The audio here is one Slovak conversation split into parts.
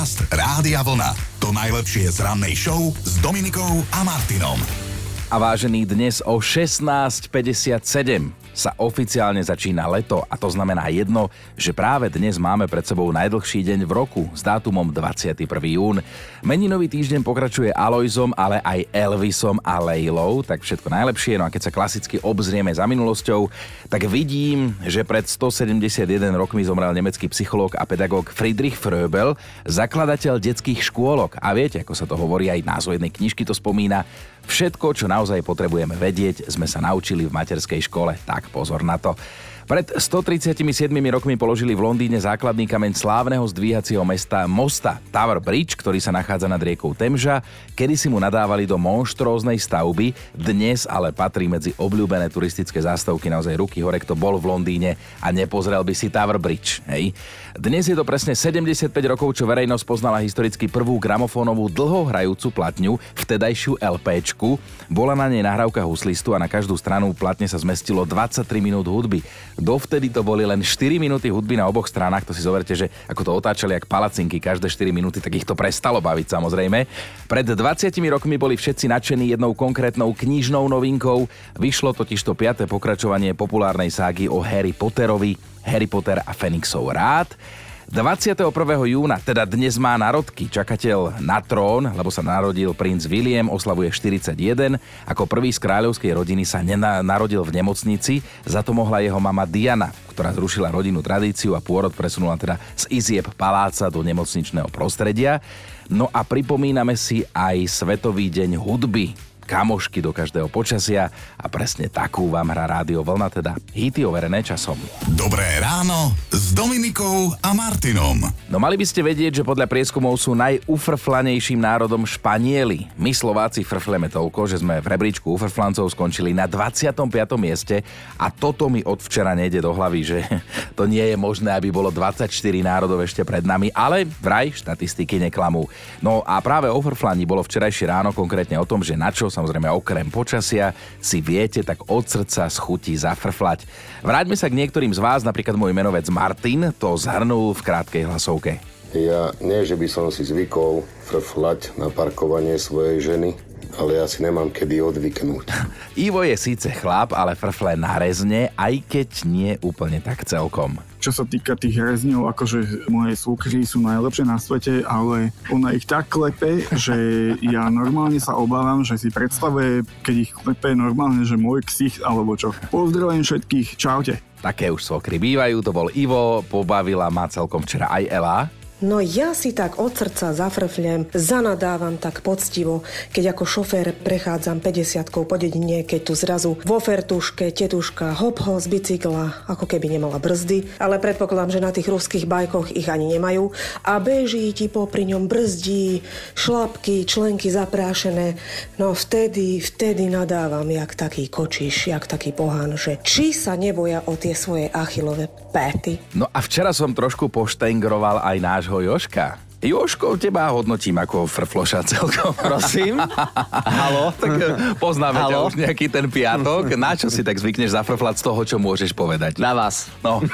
Podcast Rádia Vlna. To najlepšie z rannej show s Dominikou a Martinom. A vážený dnes o 16.57 sa oficiálne začína leto a to znamená jedno, že práve dnes máme pred sebou najdlhší deň v roku s dátumom 21. jún. Meninový týždeň pokračuje Alojzom, ale aj Elvisom a Leilou, tak všetko najlepšie. No a keď sa klasicky obzrieme za minulosťou, tak vidím, že pred 171 rokmi zomrel nemecký psychológ a pedagóg Friedrich Fröbel, zakladateľ detských škôlok. A viete, ako sa to hovorí, aj názov jednej knižky to spomína, Všetko, čo naozaj potrebujeme vedieť, sme sa naučili v materskej škole. Tak pozor na to. Pred 137 rokmi položili v Londýne základný kameň slávneho zdvíhacieho mesta Mosta Tower Bridge, ktorý sa nachádza nad riekou Temža. Kedy si mu nadávali do monštróznej stavby, dnes ale patrí medzi obľúbené turistické zástavky naozaj ruky hore, kto bol v Londýne a nepozrel by si Tower Bridge. Hej. Dnes je to presne 75 rokov, čo verejnosť poznala historicky prvú gramofónovú dlhohrajúcu platňu, vtedajšiu LPčku. Bola na nej nahrávka huslistu a na každú stranu platne sa zmestilo 23 minút hudby. Dovtedy to boli len 4 minúty hudby na oboch stranách, to si zoberte, že ako to otáčali jak palacinky každé 4 minúty, tak ich to prestalo baviť samozrejme. Pred 20 rokmi boli všetci nadšení jednou konkrétnou knižnou novinkou. Vyšlo totiž to 5. pokračovanie populárnej ságy o Harry Potterovi, Harry Potter a Fenixov rád. 21. júna, teda dnes má narodky, čakateľ na trón, lebo sa narodil princ William, oslavuje 41. Ako prvý z kráľovskej rodiny sa narodil v nemocnici, za to mohla jeho mama Diana, ktorá zrušila rodinnú tradíciu a pôrod presunula teda z izieb paláca do nemocničného prostredia. No a pripomíname si aj Svetový deň hudby kamošky do každého počasia a presne takú vám hrá Rádio Vlna, teda hity overené časom. Dobré ráno s Dominikou a Martinom. No mali by ste vedieť, že podľa prieskumov sú najufrflanejším národom Španieli. My Slováci frfleme toľko, že sme v rebríčku ufrflancov skončili na 25. mieste a toto mi od včera nejde do hlavy, že to nie je možné, aby bolo 24 národov ešte pred nami, ale vraj štatistiky neklamú. No a práve o bolo včerajšie ráno konkrétne o tom, že na čo sa samozrejme okrem počasia, si viete tak od srdca z chutí zafrflať. Vráťme sa k niektorým z vás, napríklad môj menovec Martin to zhrnul v krátkej hlasovke. Ja nie, že by som si zvykol frflať na parkovanie svojej ženy, ale ja si nemám kedy odvyknúť. Ivo je síce chlap, ale frfle narezne, aj keď nie úplne tak celkom. Čo sa týka tých rezňov, akože moje súkry sú najlepšie na svete, ale ona ich tak klepe, že ja normálne sa obávam, že si predstavuje, keď ich klepe normálne, že môj ksich alebo čo. Pozdravujem všetkých, čaute. Také už svokry bývajú, to bol Ivo, pobavila ma celkom včera aj Ela. No ja si tak od srdca zafrflem, zanadávam tak poctivo, keď ako šofér prechádzam 50 po dedine, keď tu zrazu vo fertuške tetuška hop ho z bicykla, ako keby nemala brzdy, ale predpokladám, že na tých ruských bajkoch ich ani nemajú a beží ti popri ňom brzdí, šlapky, členky zaprášené. No vtedy, vtedy nadávam, jak taký kočiš, jak taký pohán, že či sa neboja o tie svoje achilové péty. No a včera som trošku poštengroval aj náš nášho Joška. Joško, teba hodnotím ako frfloša celkom. Prosím? Halo? Tak eh, poznáme Halo? ťa už nejaký ten piatok. Na čo si tak zvykneš zafrflať z toho, čo môžeš povedať? Na vás. No.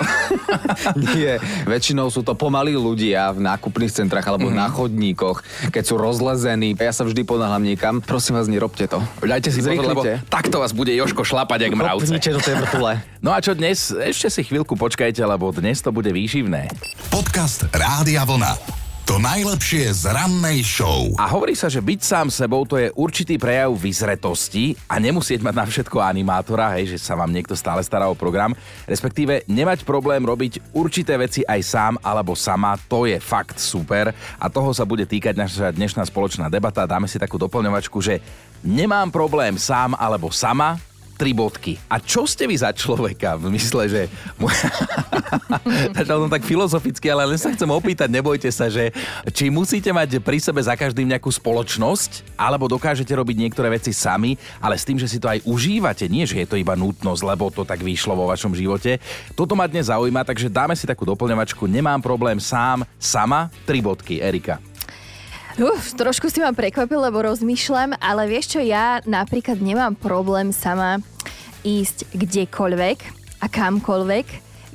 Nie, väčšinou sú to pomalí ľudia v nákupných centrách alebo mm-hmm. na chodníkoch, keď sú rozlezení. Ja sa vždy ponáhľam niekam. Prosím vás, nerobte to. Dajte si pozor, lebo takto vás bude Joško šlapať jak mravce. do tej vrtule. No a čo dnes? Ešte si chvíľku počkajte, lebo dnes to bude výživné. Podcast Rádia Vlna. To najlepšie z rannej show. A hovorí sa, že byť sám sebou to je určitý prejav vyzretosti a nemusieť mať na všetko animátora, hej, že sa vám niekto stále stará o program, respektíve nemať problém robiť určité veci aj sám alebo sama, to je fakt super a toho sa bude týkať naša dnešná spoločná debata. Dáme si takú doplňovačku, že nemám problém sám alebo sama, tri bodky. A čo ste vy za človeka? V mysle, že... Začal som tak filozoficky, ale len sa chcem opýtať, nebojte sa, že či musíte mať pri sebe za každým nejakú spoločnosť, alebo dokážete robiť niektoré veci sami, ale s tým, že si to aj užívate, nie že je to iba nutnosť, lebo to tak vyšlo vo vašom živote. Toto ma dnes zaujíma, takže dáme si takú doplňovačku. Nemám problém sám, sama, tri bodky. Erika. Uf, trošku si ma prekvapil, lebo rozmýšľam, ale vieš čo, ja napríklad nemám problém sama ísť kdekoľvek a kamkoľvek,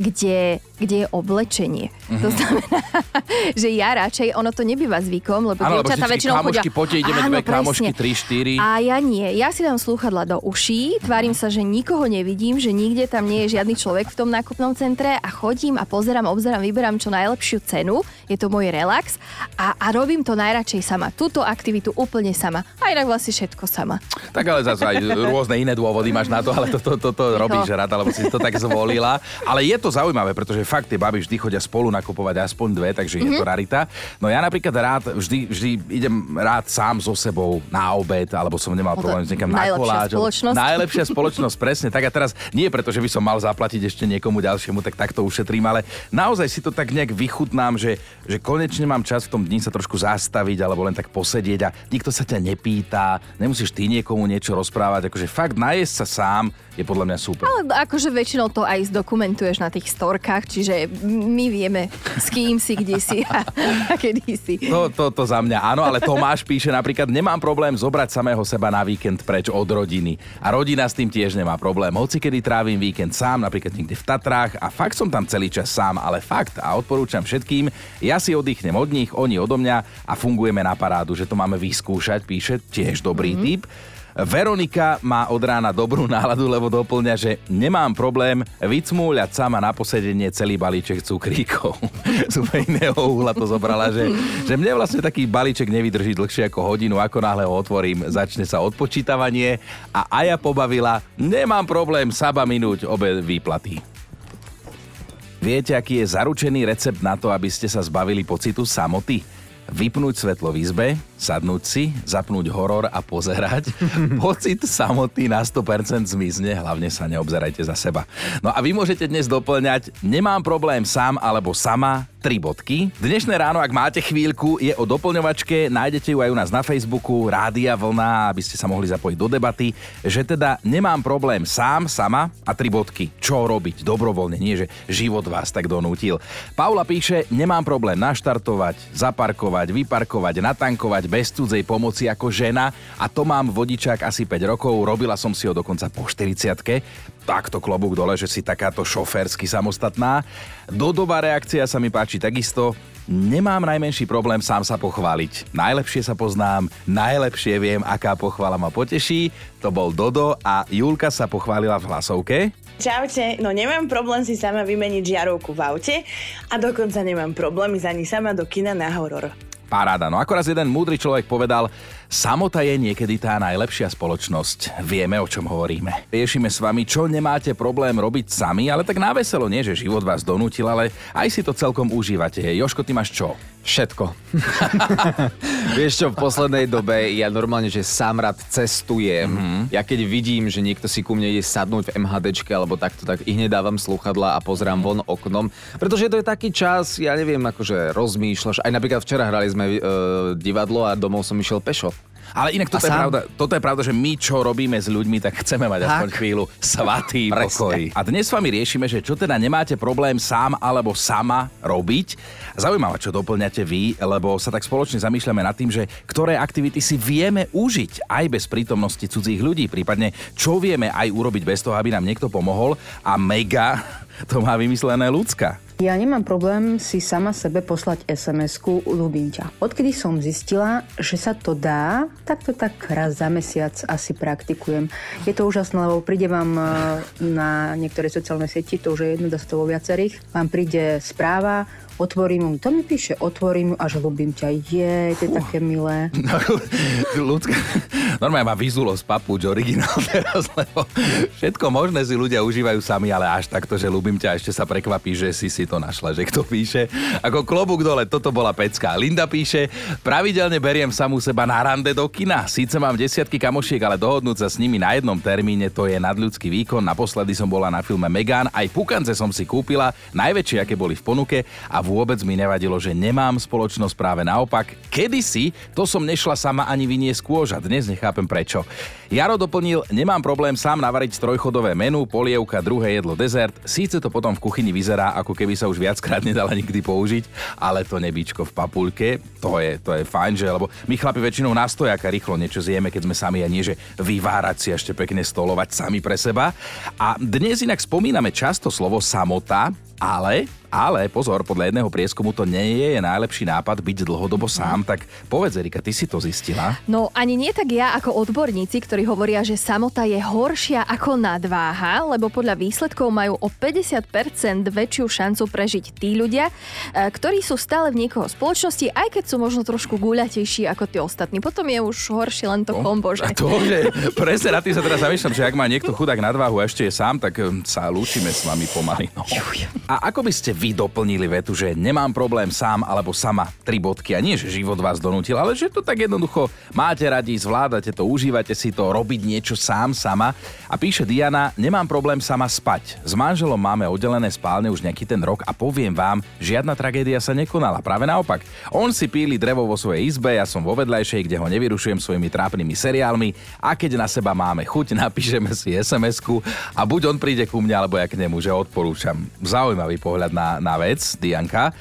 kde kde je oblečenie. To Mhm. znamená, že ja radšej, ono to nebýva zvykom, lebo lebo dievčatá väčšinou chodia... poďte, ideme Áno, dve presne. tri, štyri. A ja nie. Ja si dám slúchadla do uší, tvárim sa, že nikoho nevidím, že nikde tam nie je žiadny človek v tom nákupnom centre a chodím a pozerám, obzerám, vyberám čo najlepšiu cenu. Je to môj relax a, a robím to najradšej sama. Túto aktivitu úplne sama. A inak vlastne všetko sama. Tak ale zase aj rôzne iné dôvody máš na to, ale toto to, to, to robíš rád, alebo si to tak zvolila. Ale je to zaujímavé, pretože fakt tie baby vždy chodia spolu nakupovať aspoň dve, takže mm-hmm. je to rarita. No ja napríklad rád vždy, vždy idem rád sám so sebou na obed, alebo som nemal No problém s niekam na koláč. spoločnosť. Najlepšia spoločnosť, presne. Tak a teraz nie preto, že by som mal zaplatiť ešte niekomu ďalšiemu, tak takto ušetrím, ale naozaj si to tak nejak vychutnám, že, že konečne mám čas v tom dni sa trošku zastaviť alebo len tak posedieť a nikto sa ťa nepýta, nemusíš ty niekomu niečo rozprávať, akože fakt najesť sa sám je podľa mňa super. Ale akože väčšinou to aj zdokumentuješ na tých storkách, čiže my vieme, s kým si, kde si a, a kedy si. To, to, to za mňa áno, ale Tomáš píše napríklad, nemám problém zobrať samého seba na víkend preč od rodiny. A rodina s tým tiež nemá problém. Hoci kedy trávim víkend sám, napríklad niekde v Tatrách a fakt som tam celý čas sám, ale fakt a odporúčam všetkým, ja si oddychnem od nich, oni odo mňa a fungujeme na parádu, že to máme vyskúšať, píše, tiež dobrý mm-hmm. tip. Veronika má od rána dobrú náladu, lebo doplňa, že nemám problém vycmúľať sama na posedenie celý balíček cukríkov. Z iného uhla to zobrala, že, že mne vlastne taký balíček nevydrží dlhšie ako hodinu, ako náhle ho otvorím, začne sa odpočítavanie a Aja pobavila, nemám problém saba minúť obe výplaty. Viete, aký je zaručený recept na to, aby ste sa zbavili pocitu samoty? Vypnúť svetlo v izbe, sadnúť si, zapnúť horor a pozerať. Pocit samoty na 100% zmizne, hlavne sa neobzerajte za seba. No a vy môžete dnes doplňať, nemám problém sám alebo sama, tri bodky. Dnešné ráno, ak máte chvíľku, je o doplňovačke, nájdete ju aj u nás na Facebooku, Rádia Vlna, aby ste sa mohli zapojiť do debaty, že teda nemám problém sám, sama a tri bodky. Čo robiť dobrovoľne, nie že život vás tak donútil. Paula píše, nemám problém naštartovať, zaparkovať, vyparkovať, natankovať bez cudzej pomoci ako žena a to mám vodičák asi 5 rokov, robila som si ho dokonca po 40 Takto klobúk dole, že si takáto šoférsky samostatná. Dodová reakcia sa mi páči takisto. Nemám najmenší problém sám sa pochváliť. Najlepšie sa poznám, najlepšie viem, aká pochvala ma poteší. To bol Dodo a Julka sa pochválila v hlasovke. Čaute, no nemám problém si sama vymeniť žiarovku v aute a dokonca nemám problém ísť ani sama do kina na horor. Paráda. No ako raz jeden múdry človek povedal, samota je niekedy tá najlepšia spoločnosť. Vieme, o čom hovoríme. Riešime s vami, čo nemáte problém robiť sami, ale tak na veselo nie, že život vás donútil, ale aj si to celkom užívate. Joško, ty máš čo? Všetko. Vieš čo, v poslednej dobe ja normálne, že sám rád cestujem. Mm-hmm. Ja keď vidím, že niekto si ku mne ide sadnúť v MHDčke alebo takto, tak ich nedávam slúchadla a pozerám von oknom. Pretože to je taký čas, ja neviem, akože rozmýšľaš. Aj napríklad včera hrali sme e, divadlo a domov som išiel pešo. Ale inak toto je, pravda, toto je pravda, že my čo robíme s ľuďmi, tak chceme mať aspoň Tak. chvíľu svatý pokoj. A dnes s vami riešime, že čo teda nemáte problém sám alebo sama robiť. Zaujímavé, čo doplňate vy, lebo sa tak spoločne zamýšľame nad tým, že ktoré aktivity si vieme užiť aj bez prítomnosti cudzích ľudí, prípadne čo vieme aj urobiť bez toho, aby nám niekto pomohol. A mega to má vymyslené ľudská. Ja nemám problém si sama sebe poslať SMS-ku ľubím ťa. Odkedy som zistila, že sa to dá, tak to tak raz za mesiac asi praktikujem. Je to úžasné, lebo príde vám e, na niektoré sociálne sieti, to už je jedno, dá sa to vo viacerých, vám príde správa, otvorím ju, to mi píše, otvorím ju a že ľubím ťa. Je, to je také milé. ľudská... Normálne ma vyzulo z papúč originál teraz, lebo všetko možné si ľudia užívajú sami, ale až takto, že ľúbim ťa, ešte sa prekvapí, že si si to našla, že kto píše. Ako klobúk dole, toto bola pecka. Linda píše, pravidelne beriem samú seba na rande do kina. Síce mám desiatky kamošiek, ale dohodnúť sa s nimi na jednom termíne, to je nadľudský výkon. Naposledy som bola na filme Megan, aj pukance som si kúpila, najväčšie, aké boli v ponuke a vôbec mi nevadilo, že nemám spoločnosť práve naopak. Kedysi to som nešla sama ani vyniesť kôž dnes nechápem prečo. Jaro doplnil, nemám problém sám navariť trojchodové menu, polievka, druhé jedlo, dezert. Síce to potom v kuchyni vyzerá, ako keby sa už viackrát nedala nikdy použiť, ale to nebíčko v papulke, to je, to je fajn, že, lebo my chlapi väčšinou na stojaka rýchlo niečo zjeme, keď sme sami a nie, že vyvárať si ešte pekne stolovať sami pre seba. A dnes inak spomíname často slovo samota, ale Ale pozor, podľa jedného prieskumu to nie je najlepší nápad byť dlhodobo sám, tak povedz Erika, ty si to zistila? No ani nie tak ja ako odborníci, ktorí hovoria, že samota je horšia ako nadváha, lebo podľa výsledkov majú o 50% väčšiu šancu prežiť tí ľudia, e, ktorí sú stále v niekoho spoločnosti, aj keď sú možno trošku guľatejší ako tí ostatní. Potom je už horšie len to kombo, že? A to, že presne na tým sa teraz zamýšľam, že ak má niekto chudák nadváhu a ešte je sám, tak um, sa lúčime s vami pomaly. No. A ako by ste vy doplnili vetu, že nemám problém sám alebo sama, tri bodky. A nie, že život vás donútil, ale že to tak jednoducho máte radi, zvládate to, užívate si to, robiť niečo sám, sama. A píše Diana, nemám problém sama spať. S manželom máme oddelené spálne už nejaký ten rok a poviem vám, žiadna tragédia sa nekonala. Práve naopak. On si píli drevo vo svojej izbe, ja som vo vedľajšej, kde ho nevyrušujem svojimi trápnymi seriálmi a keď na seba máme chuť, napíšeme si sms a buď on príde ku mne, alebo ja k nemu, že odporúčam. Zaujímavý pohľad na, na vec, Dianka.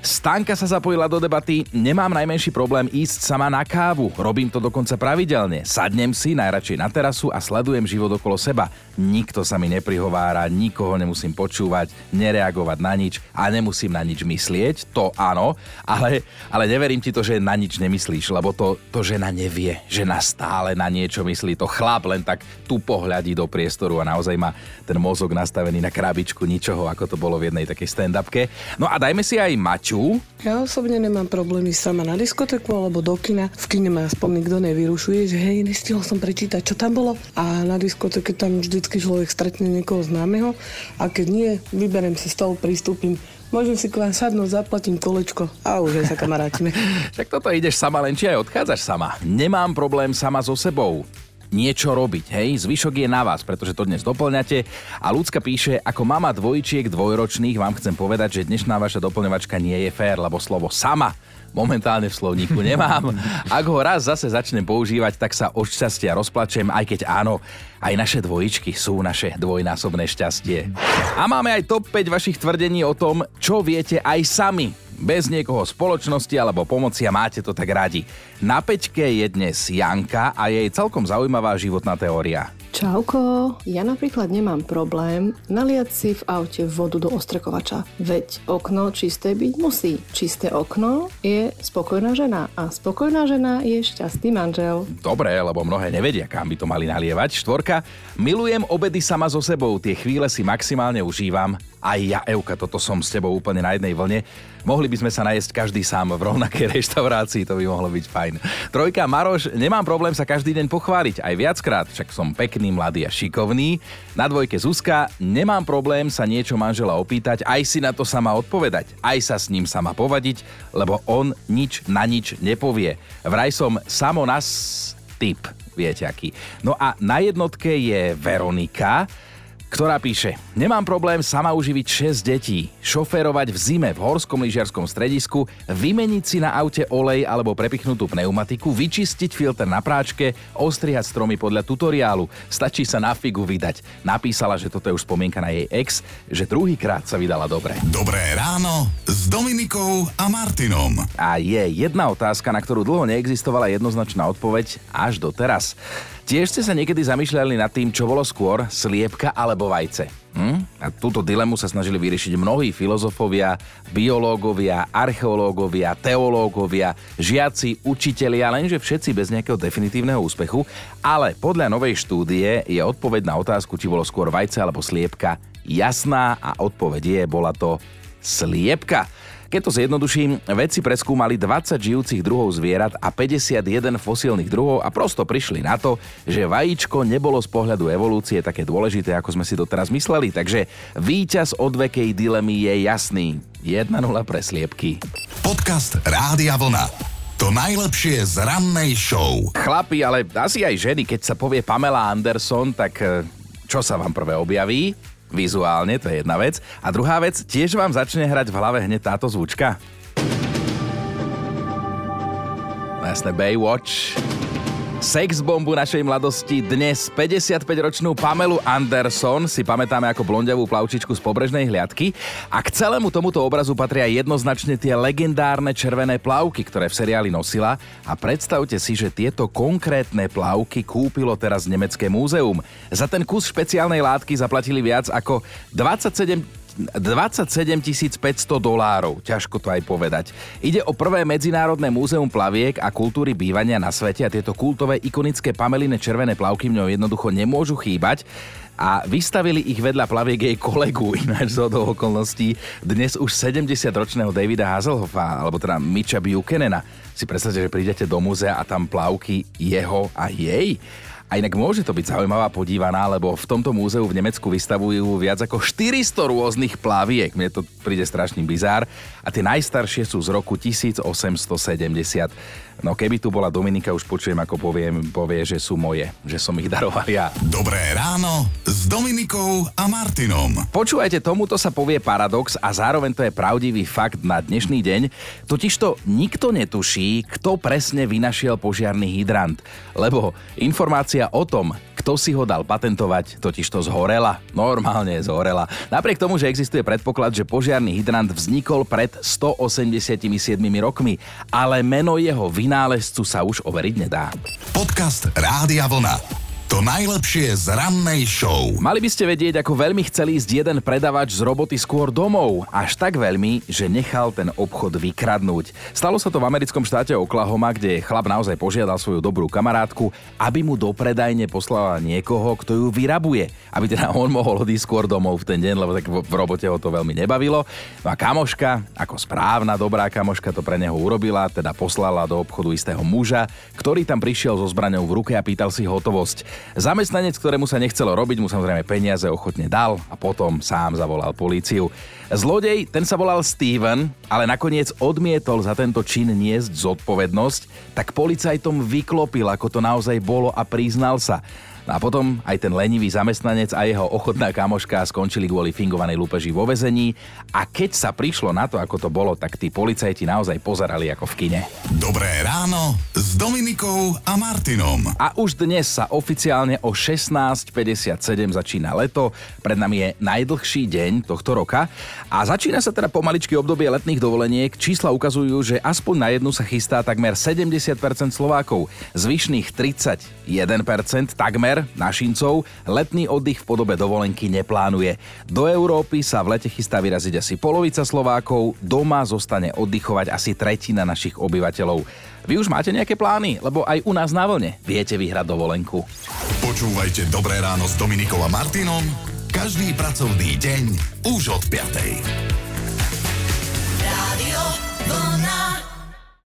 Stanka sa zapojila do debaty, nemám najmenší problém ísť sama na kávu, robím to dokonca pravidelne. Sadnem si najradšej na terasu a sledujem život okolo seba. Nikto sa mi neprihovára, nikoho nemusím počúvať, nereagovať na nič a nemusím na nič myslieť, to áno, ale, ale neverím ti to, že na nič nemyslíš, lebo to, to žena nevie, žena stále na niečo myslí, to chlap len tak tu pohľadí do priestoru a naozaj má ten mozog nastavený na krabičku ničoho, ako to bolo v jednej takej stand-upke. No a dajme si aj Maťu, Maťu. Ja osobne nemám problémy sama na diskotéku alebo do kina. V kine ma aspoň nikto nevyrušuje, že hej, nestihol som prečítať, čo tam bolo. A na diskotéke tam vždycky človek stretne niekoho známeho a keď nie, vyberiem si stol, pristúpim Môžem si k vám sadnúť, zaplatím kolečko a už aj sa kamarátime. Však toto ideš sama, len či aj odchádzaš sama. Nemám problém sama so sebou niečo robiť, hej? Zvyšok je na vás, pretože to dnes doplňate. A ľudská píše, ako mama dvojčiek dvojročných vám chcem povedať, že dnešná vaša doplňovačka nie je fér, lebo slovo sama momentálne v slovníku nemám. Ak ho raz zase začnem používať, tak sa od šťastia rozplačem, aj keď áno, aj naše dvojičky sú naše dvojnásobné šťastie. A máme aj top 5 vašich tvrdení o tom, čo viete aj sami bez niekoho spoločnosti alebo pomoci a máte to tak radi. Na peťke je dnes Janka a jej celkom zaujímavá životná teória. Čauko, ja napríklad nemám problém naliať si v aute vodu do ostrekovača. Veď okno čisté byť musí. Čisté okno je spokojná žena a spokojná žena je šťastný manžel. Dobre, lebo mnohé nevedia, kam by to mali nalievať. Štvorka, milujem obedy sama so sebou, tie chvíle si maximálne užívam. Aj ja, Euka, toto som s tebou úplne na jednej vlne. Mohli by sme sa najesť každý sám v rovnakej reštaurácii, to by mohlo byť fajn. Trojka, Maroš, nemám problém sa každý deň pochváliť, aj viackrát, však som pekný, mladý a šikovný. Na dvojke Zuzka, nemám problém sa niečo manžela opýtať, aj si na to sama odpovedať, aj sa s ním sama povadiť, lebo on nič na nič nepovie. Vraj som samo nás typ, viete aký. No a na jednotke je Veronika, ktorá píše Nemám problém sama uživiť 6 detí, šoférovať v zime v horskom lyžiarskom stredisku, vymeniť si na aute olej alebo prepichnutú pneumatiku, vyčistiť filter na práčke, ostrihať stromy podľa tutoriálu. Stačí sa na figu vydať. Napísala, že toto je už spomienka na jej ex, že druhýkrát sa vydala dobre. Dobré ráno s Dominikou a Martinom. A je jedna otázka, na ktorú dlho neexistovala jednoznačná odpoveď až do teraz. Tiež ste sa niekedy zamýšľali nad tým, čo bolo skôr, sliepka alebo vajce. Hm? A túto dilemu sa snažili vyriešiť mnohí filozofovia, biológovia, archeológovia, teológovia, žiaci, učitelia, lenže všetci bez nejakého definitívneho úspechu. Ale podľa novej štúdie je odpoveď na otázku, či bolo skôr vajce alebo sliepka, jasná a odpoveď je, bola to sliepka. Keď to zjednoduším, vedci preskúmali 20 žijúcich druhov zvierat a 51 fosílnych druhov a prosto prišli na to, že vajíčko nebolo z pohľadu evolúcie také dôležité, ako sme si doteraz mysleli. Takže víťaz odvekej dilemy je jasný. 1-0 pre sliepky. Podcast Rádia Vlna. To najlepšie z rannej show. Chlapi, ale asi aj ženy, keď sa povie Pamela Anderson, tak eh, čo sa vám prvé objaví? Vizuálne, to je jedna vec. A druhá vec, tiež vám začne hrať v hlave hneď táto zvučka. Jasné, Baywatch. Sex bombu našej mladosti dnes 55-ročnú Pamelu Anderson si pamätáme ako blondiavú plavčičku z pobrežnej hliadky a k celému tomuto obrazu patria jednoznačne tie legendárne červené plavky, ktoré v seriáli nosila a predstavte si, že tieto konkrétne plavky kúpilo teraz Nemecké múzeum. Za ten kus špeciálnej látky zaplatili viac ako 27 27 500 dolárov, ťažko to aj povedať. Ide o prvé medzinárodné múzeum plaviek a kultúry bývania na svete a tieto kultové ikonické pameline červené plavky v jednoducho nemôžu chýbať a vystavili ich vedľa plaviek jej kolegu, ináč z okolností, dnes už 70-ročného Davida Hazelhoffa, alebo teda Mitcha Buchanana. Si predstavte, že prídete do múzea a tam plavky jeho a jej. A inak môže to byť zaujímavá podívaná, lebo v tomto múzeu v Nemecku vystavujú viac ako 400 rôznych plaviek. Mne to príde strašný bizár. A tie najstaršie sú z roku 1870. No keby tu bola Dominika, už počujem, ako poviem, povie, že sú moje, že som ich daroval ja. Dobré ráno s Dominikou a Martinom. Počúvajte, tomuto sa povie paradox a zároveň to je pravdivý fakt na dnešný deň. Totižto nikto netuší, kto presne vynašiel požiarný hydrant. Lebo informácia o tom, kto si ho dal patentovať, totiž to zhorela. Normálne zhorela. Napriek tomu, že existuje predpoklad, že požiarný hydrant vznikol pred 187 rokmi, ale meno jeho vynálezcu sa už overiť nedá. Podcast Rádia Vlna. To najlepšie z rannej show. Mali by ste vedieť, ako veľmi chcel ísť jeden predavač z roboty skôr domov. Až tak veľmi, že nechal ten obchod vykradnúť. Stalo sa to v americkom štáte Oklahoma, kde chlap naozaj požiadal svoju dobrú kamarátku, aby mu do predajne poslala niekoho, kto ju vyrabuje. Aby teda on mohol odísť skôr domov v ten deň, lebo tak v robote ho to veľmi nebavilo. No a kamoška, ako správna dobrá kamoška to pre neho urobila, teda poslala do obchodu istého muža, ktorý tam prišiel so zbraňou v ruke a pýtal si hotovosť. Zamestnanec, ktorému sa nechcelo robiť, mu samozrejme peniaze ochotne dal a potom sám zavolal políciu. Zlodej, ten sa volal Steven, ale nakoniec odmietol za tento čin niesť zodpovednosť, tak policajtom vyklopil, ako to naozaj bolo a priznal sa. No a potom aj ten lenivý zamestnanec a jeho ochotná kamoška skončili kvôli fingovanej lúpeži vo vezení a keď sa prišlo na to, ako to bolo, tak tí policajti naozaj pozerali ako v kine. Dobré ráno s Dominikou a Martinom. A už dnes sa oficiálne o 16.57 začína leto, pred nami je najdlhší deň tohto roka a začína sa teda pomaličky obdobie letných dovoleniek. Čísla ukazujú, že aspoň na jednu sa chystá takmer 70% Slovákov, zvyšných 31% takmer Takmer, našincov, letný oddych v podobe dovolenky neplánuje. Do Európy sa v lete chystá vyraziť asi polovica Slovákov, doma zostane oddychovať asi tretina našich obyvateľov. Vy už máte nejaké plány? Lebo aj u nás na vlne viete vyhrať dovolenku. Počúvajte Dobré ráno s Dominikom a Martinom každý pracovný deň už od 5.